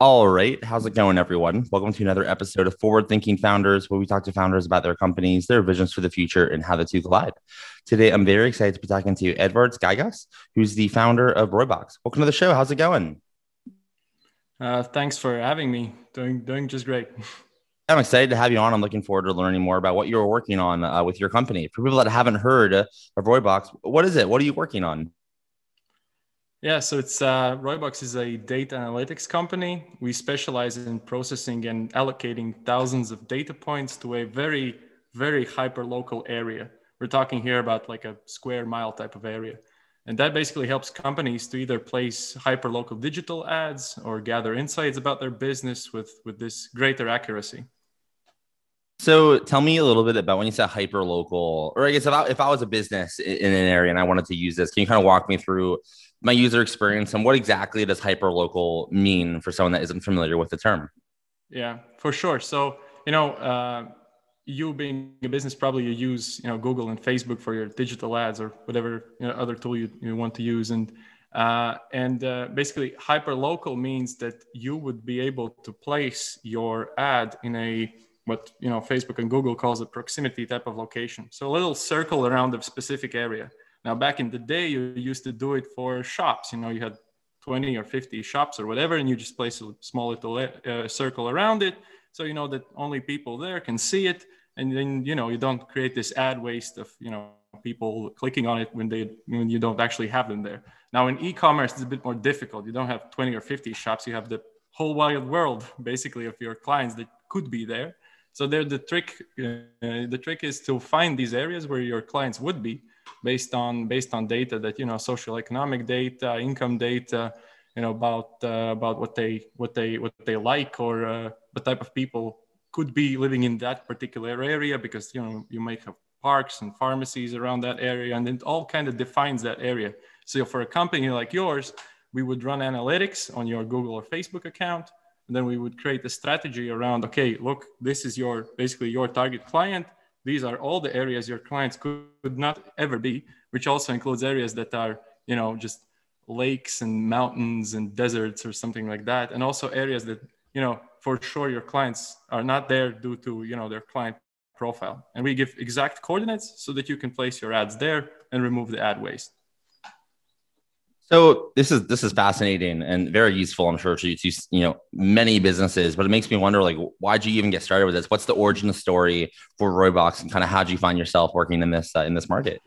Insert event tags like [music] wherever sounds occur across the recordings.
All right. How's it going, everyone? Welcome to another episode of Forward Thinking Founders, where we talk to founders about their companies, their visions for the future, and how the two collide. Today, I'm very excited to be talking to Edwards Gygas, who's the founder of Roybox. Welcome to the show. How's it going? Uh, thanks for having me. Doing doing just great. I'm excited to have you on. I'm looking forward to learning more about what you're working on uh, with your company. For people that haven't heard of Roybox, what is it? What are you working on? Yeah, so it's uh, Roybox is a data analytics company. We specialize in processing and allocating thousands of data points to a very, very hyper local area. We're talking here about like a square mile type of area. And that basically helps companies to either place hyper local digital ads or gather insights about their business with, with this greater accuracy. So tell me a little bit about when you said hyper local, or I guess if I, if I was a business in an area and I wanted to use this, can you kind of walk me through my user experience and what exactly does hyper local mean for someone that isn't familiar with the term? Yeah, for sure. So, you know, uh, you being a business, probably you use, you know, Google and Facebook for your digital ads or whatever you know, other tool you, you want to use. And, uh, and uh, basically hyper local means that you would be able to place your ad in a what you know Facebook and Google calls a proximity type of location. So a little circle around a specific area. Now back in the day, you used to do it for shops. You know, you had 20 or 50 shops or whatever, and you just place a small little uh, circle around it, so you know that only people there can see it, and then you know you don't create this ad waste of you know people clicking on it when they when you don't actually have them there. Now in e-commerce, it's a bit more difficult. You don't have 20 or 50 shops. You have the whole wide world basically of your clients that could be there so there, the trick, uh, the trick is to find these areas where your clients would be, based on based on data that you know, social economic data, income data, you know, about uh, about what they what they what they like or uh, what type of people could be living in that particular area, because you know you might have parks and pharmacies around that area, and it all kind of defines that area. So for a company like yours, we would run analytics on your Google or Facebook account and then we would create a strategy around okay look this is your basically your target client. These are all the areas your clients could, could not ever be which also includes areas that are you know just lakes and mountains and deserts or something like that. And also areas that you know for sure your clients are not there due to you know their client profile. And we give exact coordinates so that you can place your ads there and remove the ad waste so this is this is fascinating and very useful, I'm sure, to you know many businesses. But it makes me wonder, like, why'd you even get started with this? What's the origin story for Roybox, and kind of how'd you find yourself working in this uh, in this market?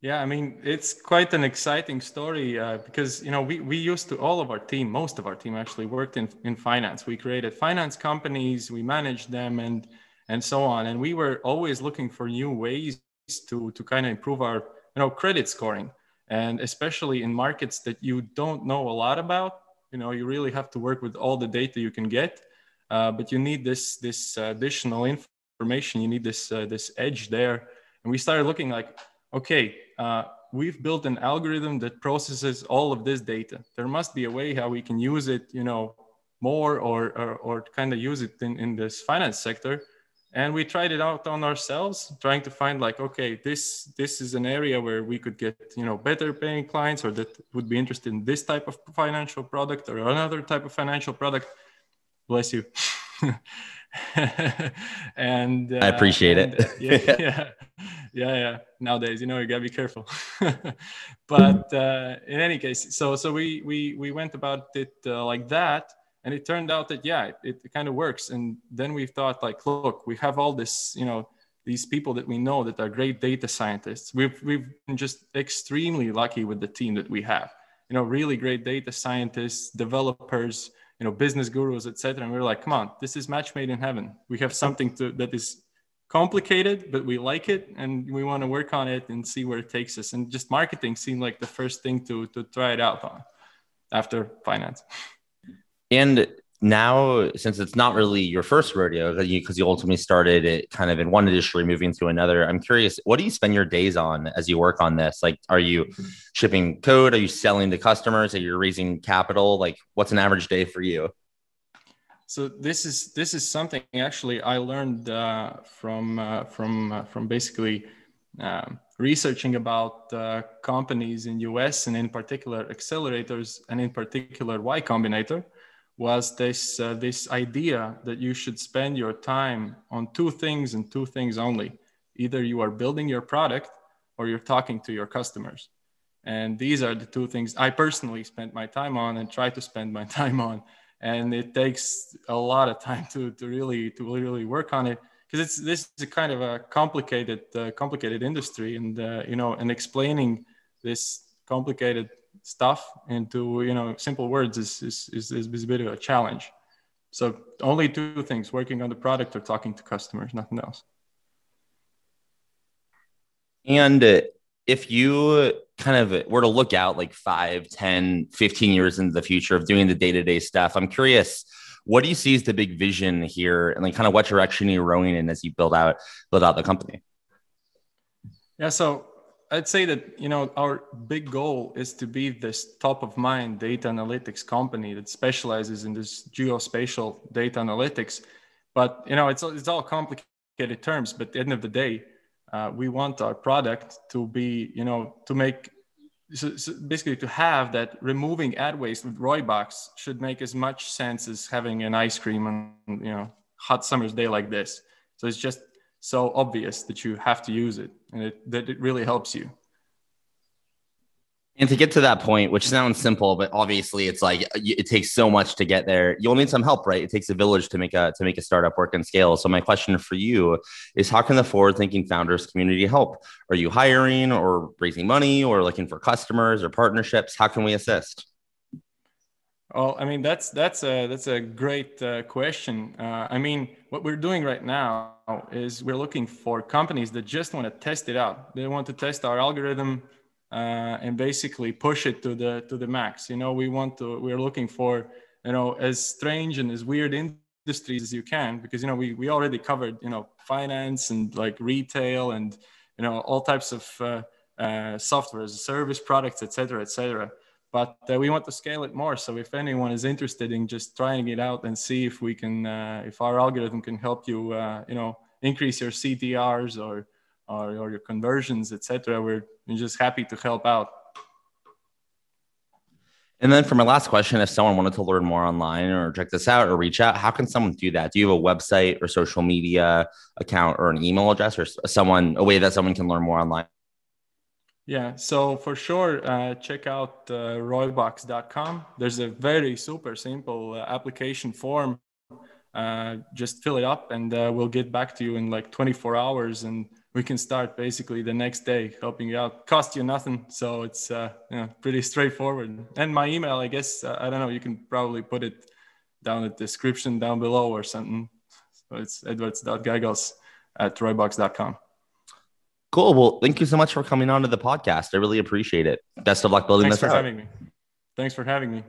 Yeah, I mean, it's quite an exciting story uh, because you know we we used to all of our team, most of our team actually worked in in finance. We created finance companies, we managed them, and and so on. And we were always looking for new ways to to kind of improve our you know credit scoring and especially in markets that you don't know a lot about you know you really have to work with all the data you can get. Uh, but you need this this additional information. You need this uh, this edge there. And we started looking like okay uh, we've built an algorithm that processes all of this data. There must be a way how we can use it you know more or or, or kind of use it in, in this finance sector and we tried it out on ourselves trying to find like okay this this is an area where we could get you know better paying clients or that would be interested in this type of financial product or another type of financial product. Bless you. [laughs] And uh, i appreciate and, it. yeah, [laughs] yeah yeah yeah. Nowadays you know you gotta be careful. [laughs] But uh, in any case so so we we we went about it uh, like that and it turned out that yeah it, it kind of works. And then we thought like look we have all this you know these people that we know that are great data scientists. We've we've been just extremely lucky with the team that we have. You know really great data scientists developers you know business gurus etc and we are like come on this is match made in heaven. We have something to, that is complicated but we like it and we want to work on it and see where it takes us. And just marketing seemed like the first thing to to try it out on after finance and now, since it's not really your first rodeo, because you, you ultimately started it kind of in one industry, moving to another, I'm curious, what do you spend your days on as you work on this? Like, are you shipping code? Are you selling to customers? Are you raising capital? Like, what's an average day for you? So this is this is something actually I learned uh, from uh, from uh, from basically um, researching about uh, companies in US and in particular accelerators and in particular Y Combinator was this uh, this idea that you should spend your time on two things and two things only. Either you are building your product or you're talking to your customers. And these are the two things i personally spend my time on and try to spend my [laughs] time on. And it takes a lot of time to, to really to really work on it. Because it's this is a kind of a complicated uh, complicated industry. And uh, you know and explaining this complicated stuff into you know simple words is is, is, is a bit of a challenge. So only two things working on the product or talking to customers nothing else. And uh, if you kind of were to look out like 5 10 15 years into the future of doing the day-to-day stuff i'm curious what do you see as the big vision here? And like kind of what direction you're rowing in as you build out build out the company? Yeah so I'd say that you know our big goal is to be this top of mind data analytics company that specializes in this geospatial data analytics. But you know it's it's all complicated terms. But at the end of the day, uh, we want our product to be you know to make so, so basically to have that removing ad waste with Roybox should make as much sense as having an ice cream on you know hot summer's day like this. So it's just so obvious that you have to use it and it, that it really helps you. And to get to that point, which sounds simple, but obviously it's like it takes so much to get there. You'll need some help, right? It takes a village to make a to make a startup work and scale. So my question for you is how can the forward-thinking founders community help? Are you hiring or raising money or looking for customers or partnerships? How can we assist? Well, I mean that's that's a that's a great uh, question. Uh, I mean, what we're doing right now is we're looking for companies that just want to test it out. They want to test our algorithm uh, and basically push it to the to the max. You know, we want to. We're looking for you know as strange and as weird industries as you can because you know we we already covered you know finance and like retail and you know all types of uh, uh, software as a service products, etc., etc but uh, we want to scale it more. So if anyone is interested in just trying it out and see if we can, uh, if our algorithm can help you, uh, you know, increase your CTRs or or, or your conversions, etc., we're, we're just happy to help out. And then for my last question, if someone wanted to learn more online or check this out or reach out, how can someone do that? Do you have a website or social media account or an email address or someone a way that someone can learn more online? Yeah, so for sure, uh, check out uh, roybox.com. There's a very super simple uh, application form. Uh, just fill it up and uh, we'll get back to you in like 24 hours and we can start basically the next day helping you out. Cost you nothing. So it's uh, you know, pretty straightforward. And my email, I guess, I don't know, you can probably put it down the description down below or something. So it's edwards.geigels at roybox.com. Cool. Well, thank you so much for coming on to the podcast. I really appreciate it. Best of luck building Thanks this. Thanks for having me. Thanks for having me.